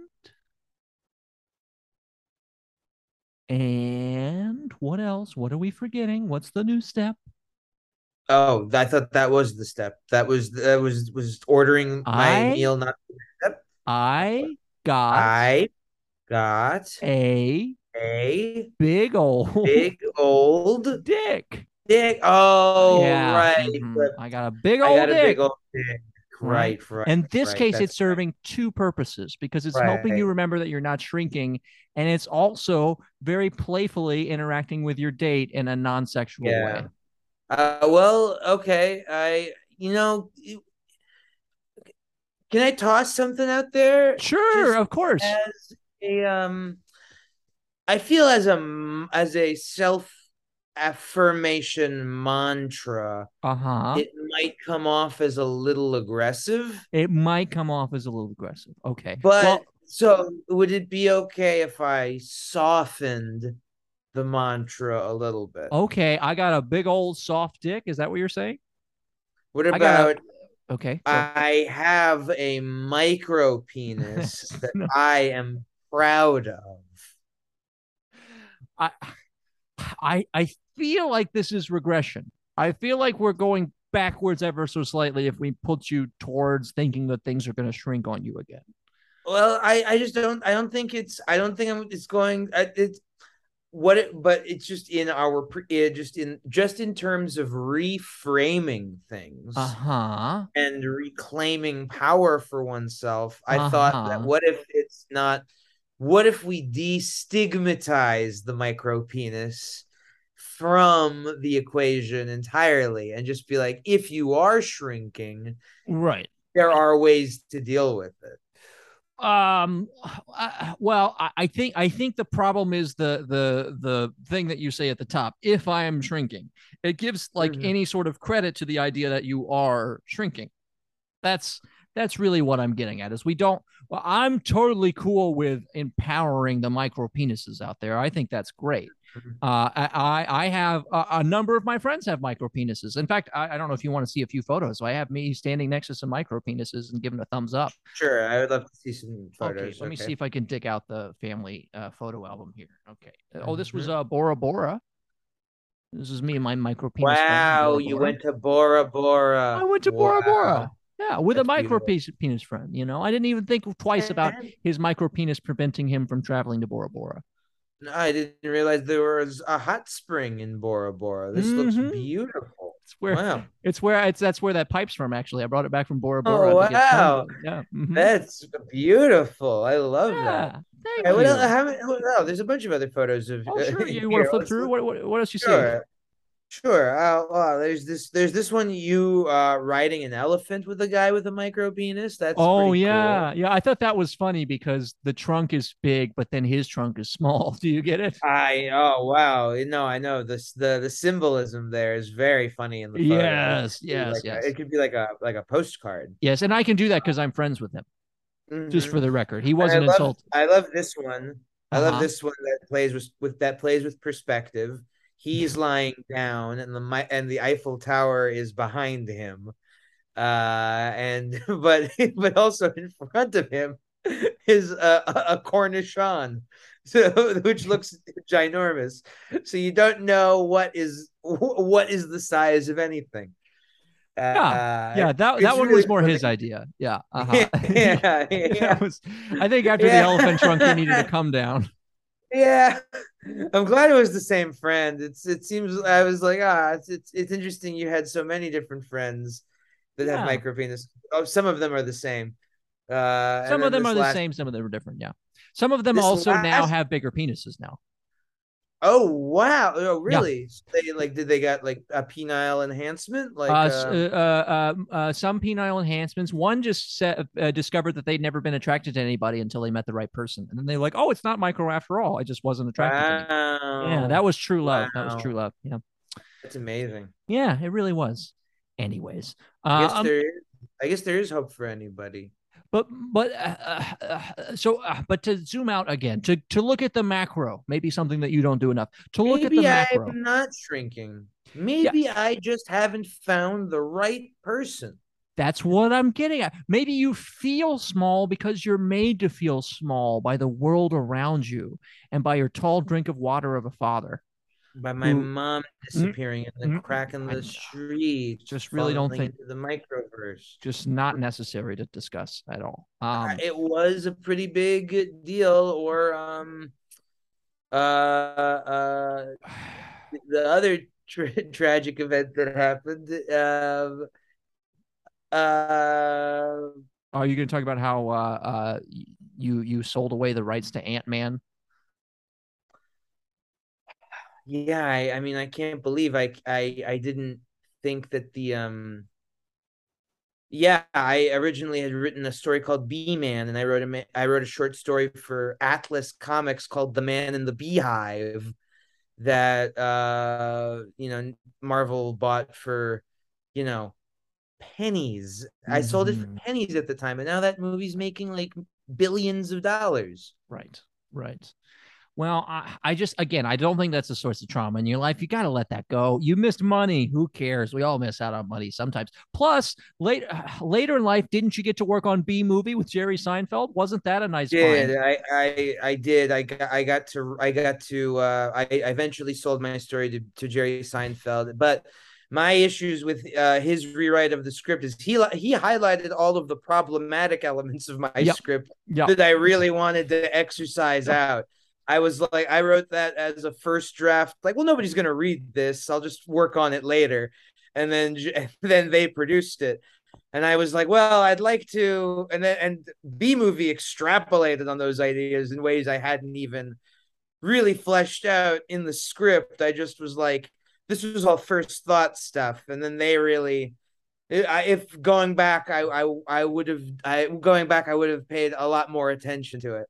Speaker 1: and what else? What are we forgetting? What's the new step?
Speaker 2: Oh, I thought that was the step. That was that was was ordering my
Speaker 1: I-
Speaker 2: meal, not
Speaker 1: I got
Speaker 2: I got
Speaker 1: a
Speaker 2: a
Speaker 1: big old
Speaker 2: big old
Speaker 1: dick.
Speaker 2: dick. Oh,
Speaker 1: yeah,
Speaker 2: right.
Speaker 1: mhm. I got a big old
Speaker 2: got a
Speaker 1: dick.
Speaker 2: big old dick.
Speaker 1: Right.
Speaker 2: Right, right.
Speaker 1: In this
Speaker 2: right,
Speaker 1: case, it's serving two purposes because it's helping you remember that you're not shrinking, and it's also very playfully interacting with your date in a non-sexual
Speaker 2: Yeah.
Speaker 1: way.
Speaker 2: Uh, well, okay. I, you know, can I toss something out there?
Speaker 1: Sure,
Speaker 2: Just
Speaker 1: of course.
Speaker 2: as a um I feel as a as a self affirmation mantra,
Speaker 1: Uh huh.
Speaker 2: it might come off as a little aggressive.
Speaker 1: It might come off as a little aggressive. Okay.
Speaker 2: But
Speaker 1: well,
Speaker 2: so would it be okay if I softened the mantra a little bit?
Speaker 1: okay. I got a big old soft dick. Is that what you're saying?
Speaker 2: What
Speaker 1: got a-
Speaker 2: about
Speaker 1: Okay.
Speaker 2: I have a micro penis that
Speaker 1: No.
Speaker 2: I am proud of.
Speaker 1: I, I, I feel like this is regression. I feel like we're going backwards ever so slightly if we put you towards thinking that things are going to shrink on you again.
Speaker 2: Well, I I just don't I don't think it's I don't think I'm it's going it's what it but it's just in our it just in just in terms of reframing things
Speaker 1: Uh huh.
Speaker 2: and reclaiming power for oneself. I thought that
Speaker 1: Uh-huh.
Speaker 2: what if it's not what if we destigmatize the micro penis from the equation entirely and just be like if you are shrinking
Speaker 1: Right.
Speaker 2: there are ways to deal with it.
Speaker 1: Um. uh, well, I, I think I think the problem is the the the thing that you say at the top. If I am shrinking, it gives like
Speaker 2: Mhm.
Speaker 1: any sort of credit to the idea that you are shrinking. That's that's really what I'm getting at. Is we don't. Well, I'm totally cool with empowering the micro penises out there. I think that's great.
Speaker 2: Mhm.
Speaker 1: Uh, I I I have a, a number of my friends have micro penises. In fact, I, I don't know if you want to see a few photos. So I have me standing next to some micro penises and giving a thumbs up.
Speaker 2: Sure, I would love to see some photos.
Speaker 1: Okay, let me see if I can dig out the family uh, photo album here. Okay. Oh, this was
Speaker 2: Mhm.
Speaker 1: uh, Bora Bora. This is me and my micro penis.
Speaker 2: Wow,
Speaker 1: Bora
Speaker 2: you
Speaker 1: Bora.
Speaker 2: went to Bora Bora.
Speaker 1: I went to Bora Bora. Yeah, with a
Speaker 2: That's
Speaker 1: micro
Speaker 2: beautiful.
Speaker 1: penis, penis friend. You know, I didn't even think twice about his micro penis preventing him from traveling to Bora Bora.
Speaker 2: I didn't realize there was a hot spring in Bora Bora. This
Speaker 1: Mhm.
Speaker 2: looks beautiful.
Speaker 1: It's where
Speaker 2: Wow,
Speaker 1: it's where it's that's where that pipe's from. Actually, I brought it back from Bora
Speaker 2: Oh,
Speaker 1: Bora. get
Speaker 2: wow.
Speaker 1: Yeah. mhm.
Speaker 2: that's beautiful. I love
Speaker 1: yeah.
Speaker 2: that.
Speaker 1: Thank
Speaker 2: Hey, what
Speaker 1: you.
Speaker 2: else, how, many- oh, there's a bunch of other photos of.
Speaker 1: oh, sure. You want to flip through? What, what what else you see?
Speaker 2: Sure. Sure. Uh, oh, there's this. There's this one. You uh, riding an elephant with a guy with a micro penis. That's
Speaker 1: Oh yeah,
Speaker 2: cool.
Speaker 1: yeah. I thought that was funny because the trunk is big, but then his trunk is small. Do you get it?
Speaker 2: I oh wow no I know this the the symbolism there is very funny in the photo.
Speaker 1: Yes,
Speaker 2: It could be
Speaker 1: yes,
Speaker 2: like a-
Speaker 1: yes.
Speaker 2: it could be like a like a postcard.
Speaker 1: Yes, and I can do that because I'm friends with him. Just
Speaker 2: Mhm.
Speaker 1: for the record, he wasn't
Speaker 2: I love,
Speaker 1: insulted.
Speaker 2: I love this one. I love
Speaker 1: Uh-huh.
Speaker 2: this one that plays with, with that plays with perspective. He's lying down, and the and the Eiffel Tower is behind him, uh, and but but also in front of him is a, a cornichon, so which looks ginormous. So you don't know what is what is the size of anything. Uh,
Speaker 1: Yeah, that
Speaker 2: it's
Speaker 1: that one
Speaker 2: really
Speaker 1: was more his idea. Yeah, uh-huh.
Speaker 2: yeah, yeah,
Speaker 1: That was- I think after the elephant trunk, he needed to come down.
Speaker 2: Yeah, I'm glad it was the same friend. It's it seems I was like ah it's it's, it's interesting you had so many different friends that
Speaker 1: Yeah.
Speaker 2: have micro penis. Oh, some of them are the same. Uh,
Speaker 1: Some of them are the
Speaker 2: last-
Speaker 1: same. Some of them are different. Yeah. Some of them
Speaker 2: This
Speaker 1: also now have bigger penises now.
Speaker 2: Oh wow! Oh really? So they like did they got like a penile enhancement? Like
Speaker 1: uh,
Speaker 2: uh,
Speaker 1: uh, uh, um, uh, some penile enhancements. One just set, uh, discovered that they'd never been attracted to anybody until they met the right person, and then they're like, "Oh, it's not micro after all. I just wasn't attracted to
Speaker 2: wow.
Speaker 1: Yeah, that was true love. That was true love. Yeah,
Speaker 2: that's amazing.
Speaker 1: yeah, it really was. Anyways,
Speaker 2: I guess
Speaker 1: um,
Speaker 2: there is. I guess there is hope for anybody.
Speaker 1: But but uh, uh, uh, so uh, but to zoom out again to to look at the macro, maybe something that you don't do enough. To look
Speaker 2: Maybe
Speaker 1: at the macro.
Speaker 2: I'm not shrinking. Maybe I just haven't found the right person.
Speaker 1: That's what I'm getting at. Maybe you feel small because you're made to feel small by the world around you and by your tall drink of water of a father.
Speaker 2: By my
Speaker 1: Who-
Speaker 2: mom disappearing in the
Speaker 1: mm,
Speaker 2: crack in
Speaker 1: I
Speaker 2: the
Speaker 1: know.
Speaker 2: street.
Speaker 1: Just really don't think-
Speaker 2: the microverse.
Speaker 1: Just not necessary to discuss at all. Um,
Speaker 2: it was a pretty big deal. Or um, uh, uh, the other tra- tragic event that happened. Um, uh,
Speaker 1: Are you going to talk about how uh, uh, you you sold away the rights to Ant Man?
Speaker 2: Yeah, I, I mean, I can't believe I, I, I didn't think that the um. Yeah, I originally had written a story called Bee Man, and I wrote a I wrote a short story for Atlas Comics called The Man in the Beehive, that uh you know Marvel bought for you know pennies. I sold it for
Speaker 1: Mhm.
Speaker 2: pennies at the time, and now that movie's making like billions of dollars.
Speaker 1: Right, right. Well, I, I just again, I don't think that's a source of trauma in your life. You got to let that go. You missed money. Who cares? We all miss out on money sometimes. Plus, later later in life, didn't you get to work on B movie with Jerry Seinfeld? Wasn't that a nice
Speaker 2: Did
Speaker 1: find?
Speaker 2: I, I I did I got I got to I got to uh I, I eventually sold my story to, to Jerry Seinfeld, but my issues with uh, his rewrite of the script is he he highlighted all of the problematic elements of my
Speaker 1: Yep.
Speaker 2: script
Speaker 1: Yeah.
Speaker 2: that I really wanted to exercise out. I was like, I wrote that as a first draft. Like, well, nobody's gonna read this. I'll just work on it later, and then and then they produced it, and I was like, well, I'd like to, and then and B movie extrapolated on those ideas in ways I hadn't even really fleshed out in the script. I just was like, this was all first thought stuff, and then they really if going back I, I i would have i going back i would have paid a lot more attention to it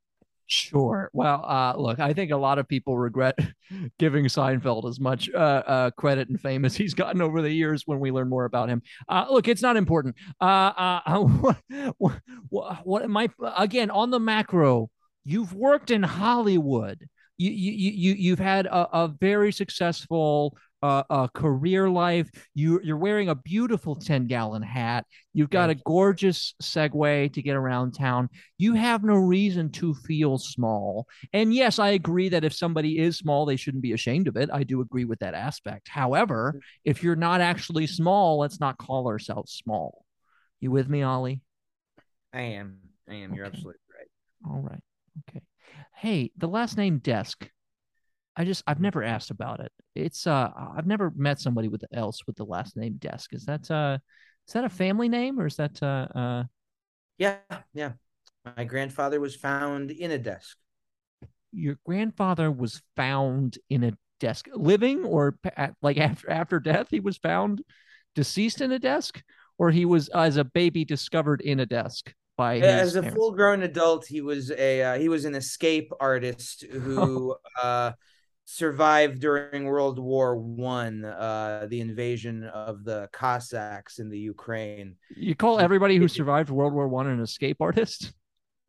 Speaker 1: Sure. Well, uh, look, I think a lot of people regret giving Seinfeld as much uh, uh, credit and fame as he's gotten over the years when we learn more about him. Uh, look, it's not important. Uh, uh, what, what, what my again on the macro, you've worked in Hollywood. You you you you've had a, a very successful uh, uh, career life. You you're wearing a beautiful ten gallon hat. You've got a gorgeous Segway to get around town. You have no reason to feel small. And yes, I agree that if somebody is small, they shouldn't be ashamed of it. I do agree with that aspect. However, if you're not actually small, let's not call ourselves small. You with me, Oley?
Speaker 2: i am i am you're absolutely right
Speaker 1: All right. Okay. Hey, the last name Desk. I just I've never asked about it. It's uh I've never met somebody with else with the last name Desk. Is that uh is that a family name or is that uh uh
Speaker 2: yeah yeah my grandfather was found in a desk
Speaker 1: your grandfather was found in a desk living or pa- like after after death he was found deceased in a desk or he was as a baby discovered in a desk by his
Speaker 2: as a
Speaker 1: parents?
Speaker 2: full grown adult he was a uh, he was an escape artist who uh survived during world war one uh the invasion of the cossacks in the ukraine.
Speaker 1: You call everybody who survived world war one an escape artist?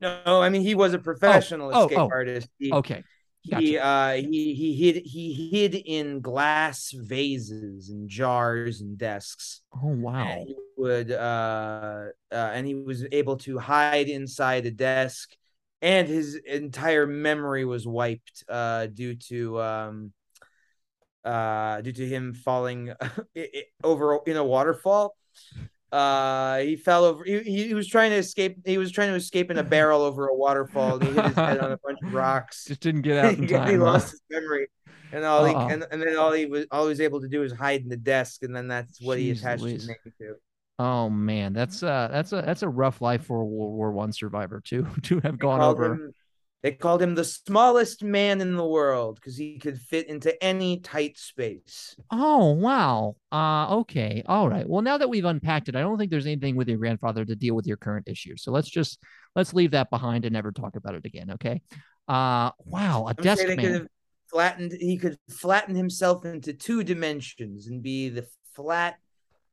Speaker 2: No i mean he was a professional
Speaker 1: oh,
Speaker 2: escape
Speaker 1: oh.
Speaker 2: artist. He,
Speaker 1: okay.
Speaker 2: he
Speaker 1: gotcha.
Speaker 2: uh he he hid he hid in glass vases and jars and desks.
Speaker 1: Oh wow.
Speaker 2: And he would uh, uh and he was able to hide inside a desk and his entire memory was wiped uh due to um uh due to him falling over in a waterfall uh he fell over he, he was trying to escape he was trying to escape in a barrel over a waterfall and he hit his head on a bunch of rocks
Speaker 1: just didn't get out in
Speaker 2: he
Speaker 1: time huh?
Speaker 2: lost his memory and all he
Speaker 1: Uh-oh.
Speaker 2: and, and then all he was all he was able to do is hide in the desk and then that's what he attached
Speaker 1: Louise.
Speaker 2: his name to
Speaker 1: oh man that's uh that's a that's a rough life for a world war one survivor to to have gone over
Speaker 2: him- they called him the smallest man in the world because he could fit into any tight space.
Speaker 1: Oh wow. Uh okay. All right. Well, now that we've unpacked it, I don't think there's anything with your grandfather to deal with your current issue. So let's just let's leave that behind and never talk about it again. Okay. Uh wow. A
Speaker 2: I'm
Speaker 1: desk man.
Speaker 2: flattened. He could flatten himself into two dimensions and be the flat,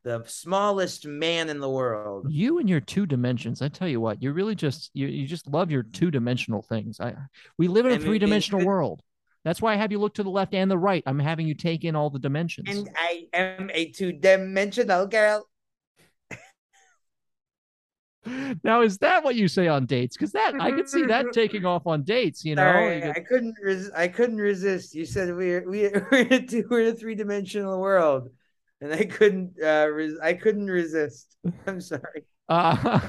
Speaker 2: the smallest man in the world.
Speaker 1: You and your two dimensions. I tell you what, you really just you, you just love your two dimensional things. I we live in a
Speaker 2: I mean,
Speaker 1: three dimensional world. That's why I have you look to the left and the right. I'm having you take in all the dimensions.
Speaker 2: And I am a two-dimensional girl.
Speaker 1: now, is that what you say on dates? Because that I could see that taking off on dates. You know,
Speaker 2: Sorry,
Speaker 1: You could-
Speaker 2: I couldn't. Res- I couldn't resist. You said we're we, we're in a two, we're in a three-dimensional world, and I couldn't. Uh, res- I couldn't resist. I'm sorry.
Speaker 1: Uh,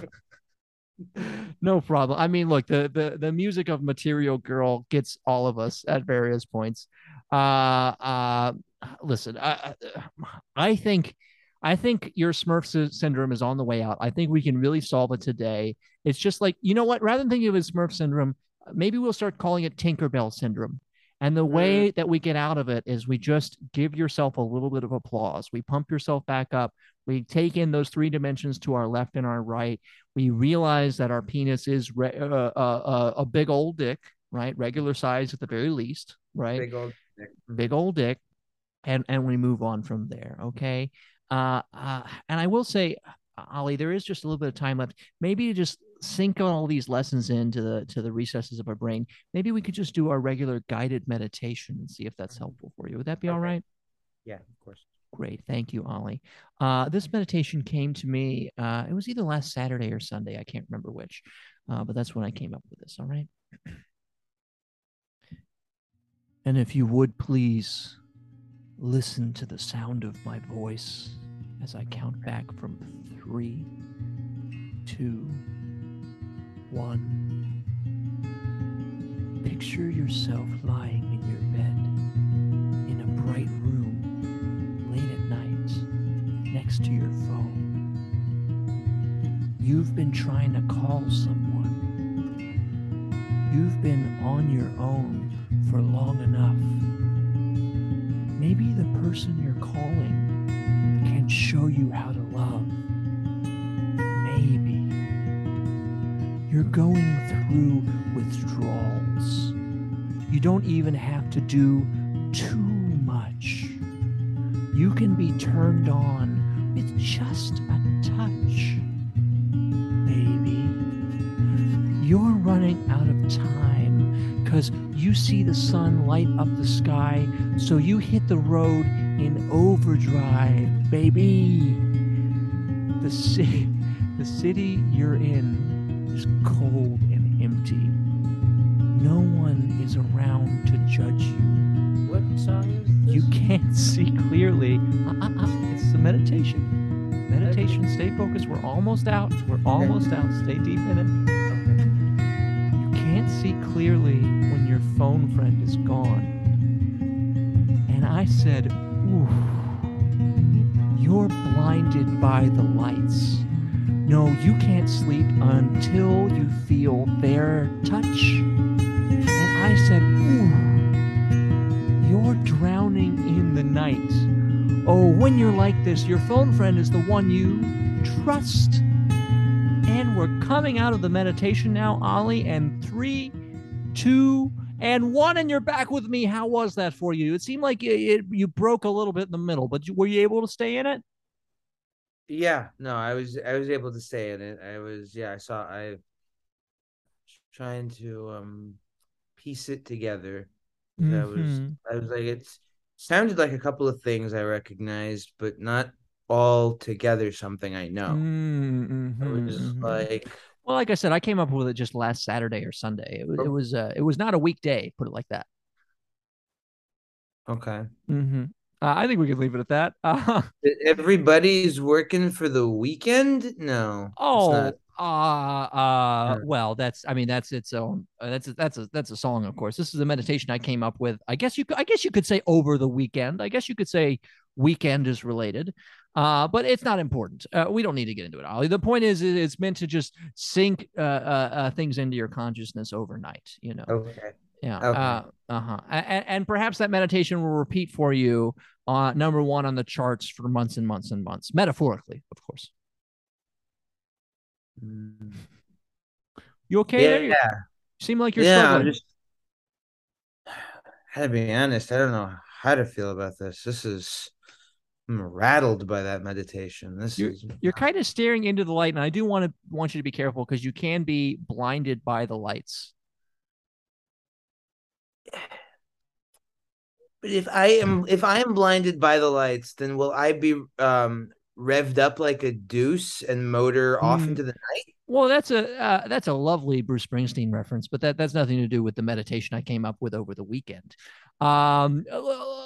Speaker 1: no problem. I mean, look, the the the music of Material Girl gets all of us at various points. Uh, uh, listen, I, I think, I think your Smurf syndrome is on the way out. I think we can really solve it today. It's just like you know what? Rather than thinking of it as Smurf syndrome, maybe we'll start calling it Tinkerbell syndrome. And the way mm. that we get out of it is we just give yourself a little bit of applause. We pump yourself back up. We take in those three dimensions to our left and our right. We realize that our penis is re- uh, uh, uh, a big old dick, right? Regular size at the very least, right?
Speaker 2: Big old dick.
Speaker 1: Big old dick and and we move on from there. Okay. Uh, uh, and I will say, Oley, there is just a little bit of time left. Maybe just sink all these lessons into the to the recesses of our brain. Maybe we could just do our regular guided meditation and see if that's helpful for you. Would that be okay. all right?
Speaker 2: Yeah, of course.
Speaker 1: Great. Thank you, Oley. Uh, this meditation came to me. Uh, it was either last Saturday or Sunday. I can't remember which, uh, but that's when I came up with this. All right. And if you would please Listen to the sound of my voice as I count back from three, two, one. Picture yourself lying in your bed in a bright room late at night next to your phone. You've been trying to call someone. You've been on your own for long enough maybe the person you're calling can show you how to love. Going through withdrawals. You don't even have to do too much. You can be turned on with just a touch. Baby, You're running out of time because you see the sun light up the sky, so you hit the road in overdrive, baby. The city, the city you're in is cold and empty. No one is around to judge you.
Speaker 2: What song is this?
Speaker 1: You can't see clearly. Uh, uh, uh. It's the meditation. Meditation. Stay focused. We're almost out. We're almost out. Stay deep in it. Okay. You can't see clearly when your phone friend is gone. And I said, Ooh, you're blinded by the lights. No, you can't sleep until you feel their touch. And I said, Ooh, you're drowning in the night. Oh, when you're like this, your phone friend is the one you trust. And we're coming out of the meditation now, Oley, and three, two, and one and you're back with me. How was that for you? It seemed like it, it, you broke a little bit in the middle, but were you able to stay in it?
Speaker 2: Yeah, no, I was I was able to stay in it. I was yeah, I saw I trying to um piece it together. Mm-hmm. I was I was like it sounded like a couple of things I recognized, but not all together something I know.
Speaker 1: Mm-hmm.
Speaker 2: It was mm-hmm. like
Speaker 1: well, like I said, I came up with it just last Saturday or Sunday. It was it was uh, it was not a weekday, put it like that.
Speaker 2: Okay.
Speaker 1: Mm-hmm. Uh, I think we can leave it at that. Uh,
Speaker 2: Everybody's working for the weekend. No.
Speaker 1: Oh. Uh, uh, well, that's. I mean, that's its own. Uh, that's a, that's a that's a song, of course. This is a meditation I came up with. I guess you. I guess you could say over the weekend. I guess you could say weekend is related. Uh, but it's not important. Uh, we don't need to get into it, Oley. The point is, it's meant to just sink uh, uh, uh things into your consciousness overnight. You know.
Speaker 2: Okay.
Speaker 1: Yeah. Okay. Uh huh. And, and, perhaps that meditation will repeat for you uh, number one on the charts for months and months and months, metaphorically, of course. You okay
Speaker 2: yeah,
Speaker 1: there?
Speaker 2: You
Speaker 1: yeah. seem like you're
Speaker 2: yeah,
Speaker 1: struggling.
Speaker 2: Just, I had to be honest. I don't know how to feel about this. This is I'm rattled by that meditation. This
Speaker 1: you're,
Speaker 2: is
Speaker 1: you're kind of staring into the light, and I do want to want you to be careful because you can be blinded by the lights.
Speaker 2: But if I am if I am blinded by the lights, then will I be um revved up like a deuce and motor off mm. into the night?
Speaker 1: Well, that's a uh, that's a lovely Bruce Springsteen reference, but that that's nothing to do with the meditation I came up with over the weekend. Um,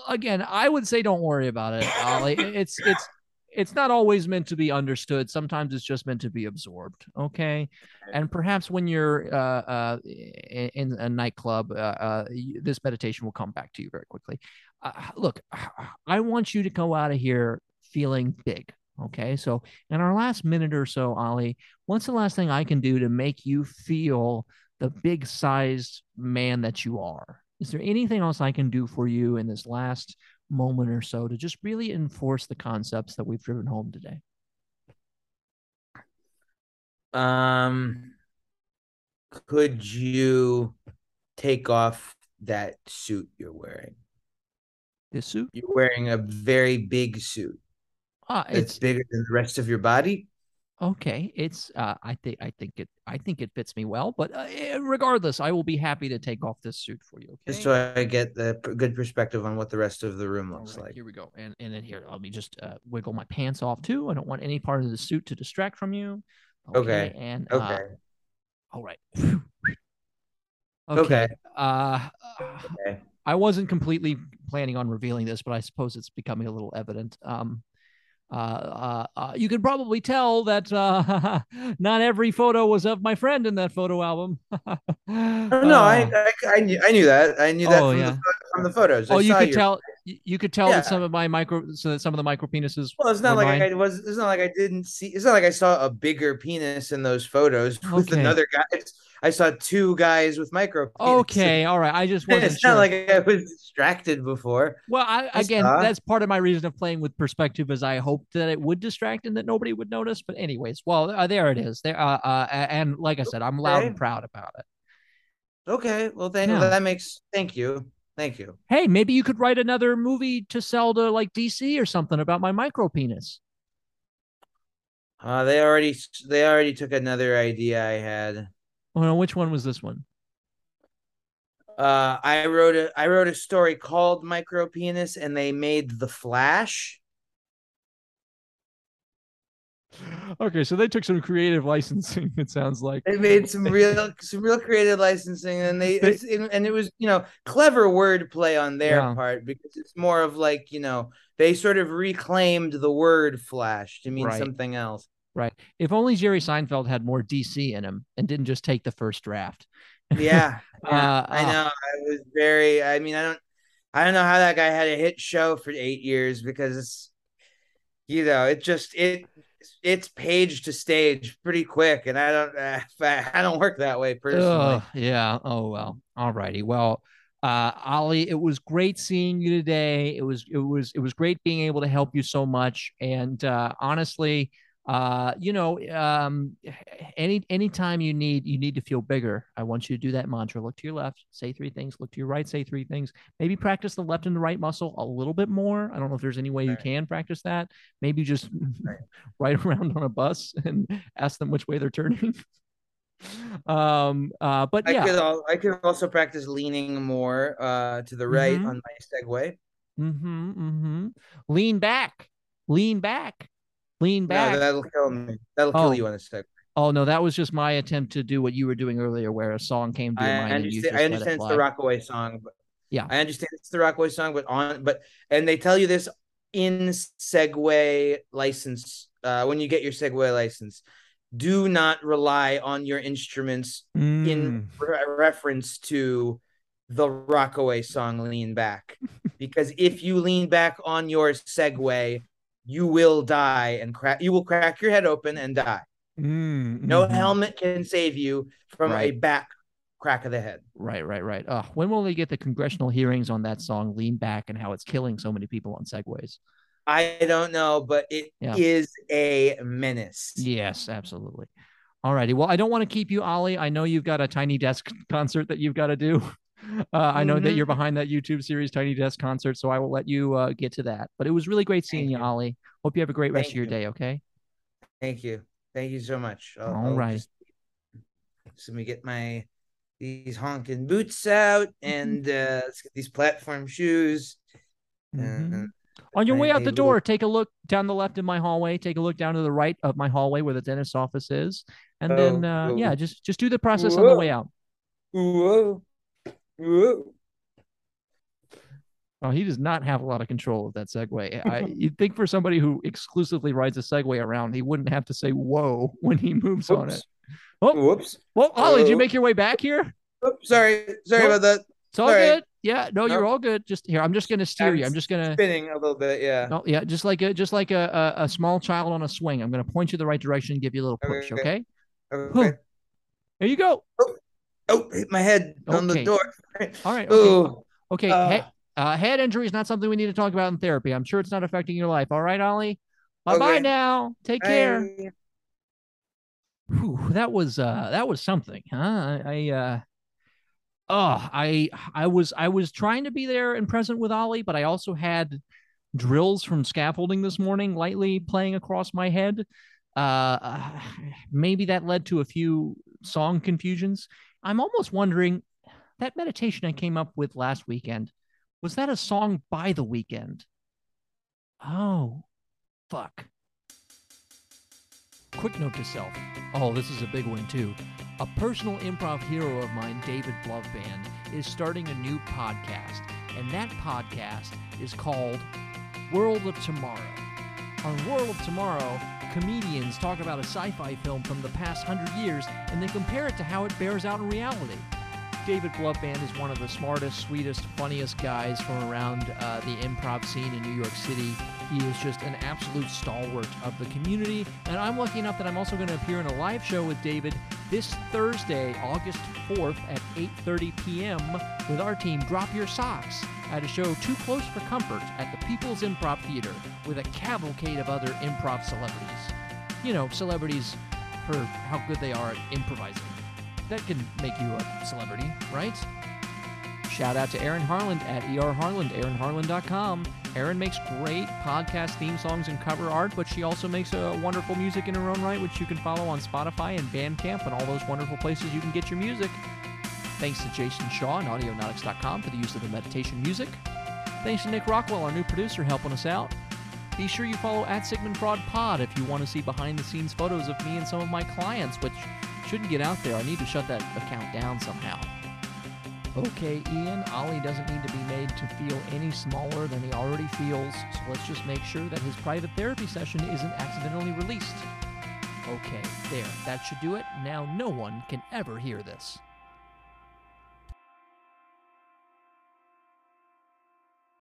Speaker 1: again, I would say don't worry about it, Oley. it's it's it's not always meant to be understood. Sometimes it's just meant to be absorbed. Okay, and perhaps when you're uh, uh, in a nightclub, uh, uh, this meditation will come back to you very quickly. uh, look, I want you to go out of here feeling big. Okay. So, in our last minute or so, Oley, what's the last thing I can do to make you feel the big sized man that you are? Is there anything else I can do for you in this last moment or so to just really enforce the concepts that we've driven home today?
Speaker 2: Um, could you take off that suit you're wearing?
Speaker 1: This suit?
Speaker 2: You're wearing a very big suit.
Speaker 1: Ah,
Speaker 2: It's
Speaker 1: it's
Speaker 2: bigger than the rest of your body.
Speaker 1: Okay. It's uh, I think I think it I think it fits me well. But uh, eh, regardless, I will be happy to take off this suit for you. Okay.
Speaker 2: Just so I get the good perspective on what the rest of the room looks
Speaker 1: right,
Speaker 2: like.
Speaker 1: Here we go. And and then here, let me just uh, wiggle my pants off too. I don't want any part of the suit to distract from you.
Speaker 2: Okay,
Speaker 1: And uh,
Speaker 2: Okay.
Speaker 1: all right.
Speaker 2: Okay.
Speaker 1: Uh,
Speaker 2: Okay.
Speaker 1: I wasn't completely planning on revealing this, but I suppose it's becoming a little evident. Um, uh, uh, uh, you can probably tell that uh, not every photo was of my friend in that photo album.
Speaker 2: Oh, no, I, I I knew I knew that. I knew that
Speaker 1: Oh,
Speaker 2: from,
Speaker 1: yeah.
Speaker 2: the, from the photos. I
Speaker 1: oh, you
Speaker 2: saw
Speaker 1: could
Speaker 2: your-
Speaker 1: tell. You you could tell
Speaker 2: Yeah.
Speaker 1: that some of my micro, so that some of the micro penises.
Speaker 2: Well, it's not like
Speaker 1: mine.
Speaker 2: I was. It's not like I didn't see. It's not like I saw a bigger penis in those photos with
Speaker 1: Okay.
Speaker 2: another guy. It's, I saw two guys with micro.
Speaker 1: Okay, all right. I just wasn't
Speaker 2: it's
Speaker 1: sure.
Speaker 2: not like I was distracted before.
Speaker 1: Well, I,
Speaker 2: I
Speaker 1: again,
Speaker 2: saw.
Speaker 1: that's part of my reason of playing with perspective, is I hoped that it would distract and that nobody would notice. But anyways, well, uh, there it is. There, uh, uh, and like I said, I'm loud and proud about it.
Speaker 2: Okay, well, thank
Speaker 1: Yeah.
Speaker 2: that makes. Thank you, thank you.
Speaker 1: Hey, maybe you could write another movie to sell to like DC or something about my micro penis.
Speaker 2: Uh, they already they already took another idea I had.
Speaker 1: No, which one was this one?
Speaker 2: Uh, I wrote a I wrote a story called Micro Penis, and they made the Flash.
Speaker 1: Okay, so they took some creative licensing. It sounds like.
Speaker 2: They made some real some real creative licensing, and they,
Speaker 1: They-
Speaker 2: and it was you know clever wordplay on their
Speaker 1: Yeah.
Speaker 2: part because it's more of like you know they sort of reclaimed the word Flash to mean
Speaker 1: Right.
Speaker 2: something else.
Speaker 1: Right. If only Jerry Seinfeld had more DC in him and didn't just take the first draft.
Speaker 2: Yeah, yeah,
Speaker 1: Uh,
Speaker 2: I
Speaker 1: uh,
Speaker 2: know. I was very. I mean, I don't. I don't know how that guy had a hit show for eight years because it's, you know, it just it it's page to stage pretty quick, and I don't. Uh, I don't work that way personally.
Speaker 1: Yeah. Oh well. All righty. Well, uh, Oley, it was great seeing you today. It was it was it was great being able to help you so much. And uh, honestly, uh, you know, um, any anytime you need you need to feel bigger, I want you to do that mantra. Look to your left, say three things. Look to your right, say three things. Maybe practice the left and the right muscle a little bit more. I don't know if there's any way you can practice that. Maybe just
Speaker 2: Right.
Speaker 1: ride around on a bus and ask them which way they're turning. um uh but
Speaker 2: I
Speaker 1: yeah
Speaker 2: could al- I could also practice leaning more uh to the right
Speaker 1: Mhm.
Speaker 2: on my Segway.
Speaker 1: mm-hmm, mm-hmm. lean back lean back lean
Speaker 2: No,
Speaker 1: back
Speaker 2: that'll kill me. That'll
Speaker 1: Oh.
Speaker 2: kill you on a Segway.
Speaker 1: oh no that was just my attempt to do what you were doing earlier where a song came to your
Speaker 2: I
Speaker 1: mind and you
Speaker 2: understand.
Speaker 1: just
Speaker 2: I
Speaker 1: let it
Speaker 2: understand it's
Speaker 1: fly.
Speaker 2: the Rockaway song, but
Speaker 1: Yeah.
Speaker 2: I understand it's the Rockaway song, but on but and they tell you this in Segway license uh, when you get your Segway license. Do not rely on your instruments
Speaker 1: Mm.
Speaker 2: in re- reference to the Rockaway song "Lean Back," because if you lean back on your Segway, you will die and crack. You will crack your head open and die.
Speaker 1: Mm,
Speaker 2: No
Speaker 1: mhm.
Speaker 2: helmet can save you from a back crack of the head.
Speaker 1: right right right when will they get the congressional hearings on that song lean back and how it's killing so many people on segways
Speaker 2: I don't know, but it is
Speaker 1: Yeah.
Speaker 2: a menace.
Speaker 1: Yes, absolutely. All righty. Well, I don't want to keep you, Oley. I know you've got a Tiny Desk concert that you've got to do. Uh, I know that
Speaker 2: Mhm.
Speaker 1: you're behind that YouTube series, Tiny Desk concert, so I will let you uh, get to that. But it was really great seeing you,
Speaker 2: you.
Speaker 1: Oley. Hope you have a great rest
Speaker 2: Thank
Speaker 1: of your day. Okay.
Speaker 2: Thank you. Thank you so much. I'll,
Speaker 1: All
Speaker 2: I'll
Speaker 1: right.
Speaker 2: just- So let me get my these honking boots out and uh, let's get these platform shoes.
Speaker 1: Mhm.
Speaker 2: And
Speaker 1: On your way out the door, take a look down the left in my hallway. Take a look down to the right of my hallway where the dentist's office is, and then
Speaker 2: Oh,
Speaker 1: uh,
Speaker 2: whoa.
Speaker 1: yeah, just just do the process on the way out.
Speaker 2: Whoa. Whoa.
Speaker 1: Oh, he does not have a lot of control of that Segway. I, you'd think for somebody who exclusively rides a Segway around, he wouldn't have to say "whoa" when he moves on it. Oh,
Speaker 2: Whoops.
Speaker 1: well, Oley, did you
Speaker 2: Oh.
Speaker 1: make your way back here?
Speaker 2: Oops, sorry. Sorry
Speaker 1: Well-
Speaker 2: about that.
Speaker 1: It's all,
Speaker 2: All right.
Speaker 1: good. Yeah, no, you're all good. Just here, I'm just gonna steer you. I'm just gonna.
Speaker 2: spinning a little bit. Yeah.
Speaker 1: No, yeah, just like a just like a, a a small child on a swing. I'm gonna point you the right direction and give you a little push.
Speaker 2: Okay.
Speaker 1: Okay.
Speaker 2: Okay.
Speaker 1: There you go.
Speaker 2: Oh, hit my head on the door.
Speaker 1: All right. Okay.
Speaker 2: Ooh.
Speaker 1: Okay.
Speaker 2: Uh.
Speaker 1: he- uh, head injury is not something we need to talk about in therapy. I'm sure it's not affecting your life. All right, Oley. Bye bye
Speaker 2: Okay.
Speaker 1: now. Take care. Whew, that was uh that was something, huh? I, I uh oh I I was I was trying to be there and present with Oley, but I also had drills from scaffolding this morning lightly playing across my head. Uh maybe that led to a few song confusions. I'm almost wondering that meditation I came up with last weekend, was that a song by the Weeknd? Oh, fuck. Quick note to self. Oh, this is a big one too. A personal improv hero of mine, David Bluvband, is starting a new podcast, and that podcast is called World of Tomorrow. On World of Tomorrow, comedians talk about a sci fi film from the past hundred years and they compare it to how it bears out in reality. David Bluvband is one of the smartest, sweetest, funniest guys from around uh, the improv scene in New York City. He is just an absolute stalwart of the community, and I'm lucky enough that I'm also going to appear in a live show with David this Thursday, August 4th at 8:30 p.m. with our team Drop Your Socks at a show Too Close for Comfort at the People's Improv Theater with a cavalcade of other improv celebrities. You know, celebrities for how good they are at improvising that can make you a celebrity, right? Shout out to Erin Harland at ER Harland, erinharland.com. Erin makes great podcast theme songs and cover art, but she also makes uh, wonderful music in her own right, which you can follow on Spotify and Bandcamp and all those wonderful places you can get your music. Thanks to Jason Shaw and Audionautix.com for the use of the meditation music. Thanks to Nick Rockwell, our new producer, helping us out. Be sure you follow at Sigmund Fraud Pod if you want to see behind the scenes photos of me and some of my clients, which shouldn't get out there. I need to shut that account down somehow. Okay, Ian, Oley doesn't need to be made to feel any smaller than he already feels, so let's just make sure that his private therapy session isn't accidentally released. Okay, there, that should do it. Now no one can ever hear this.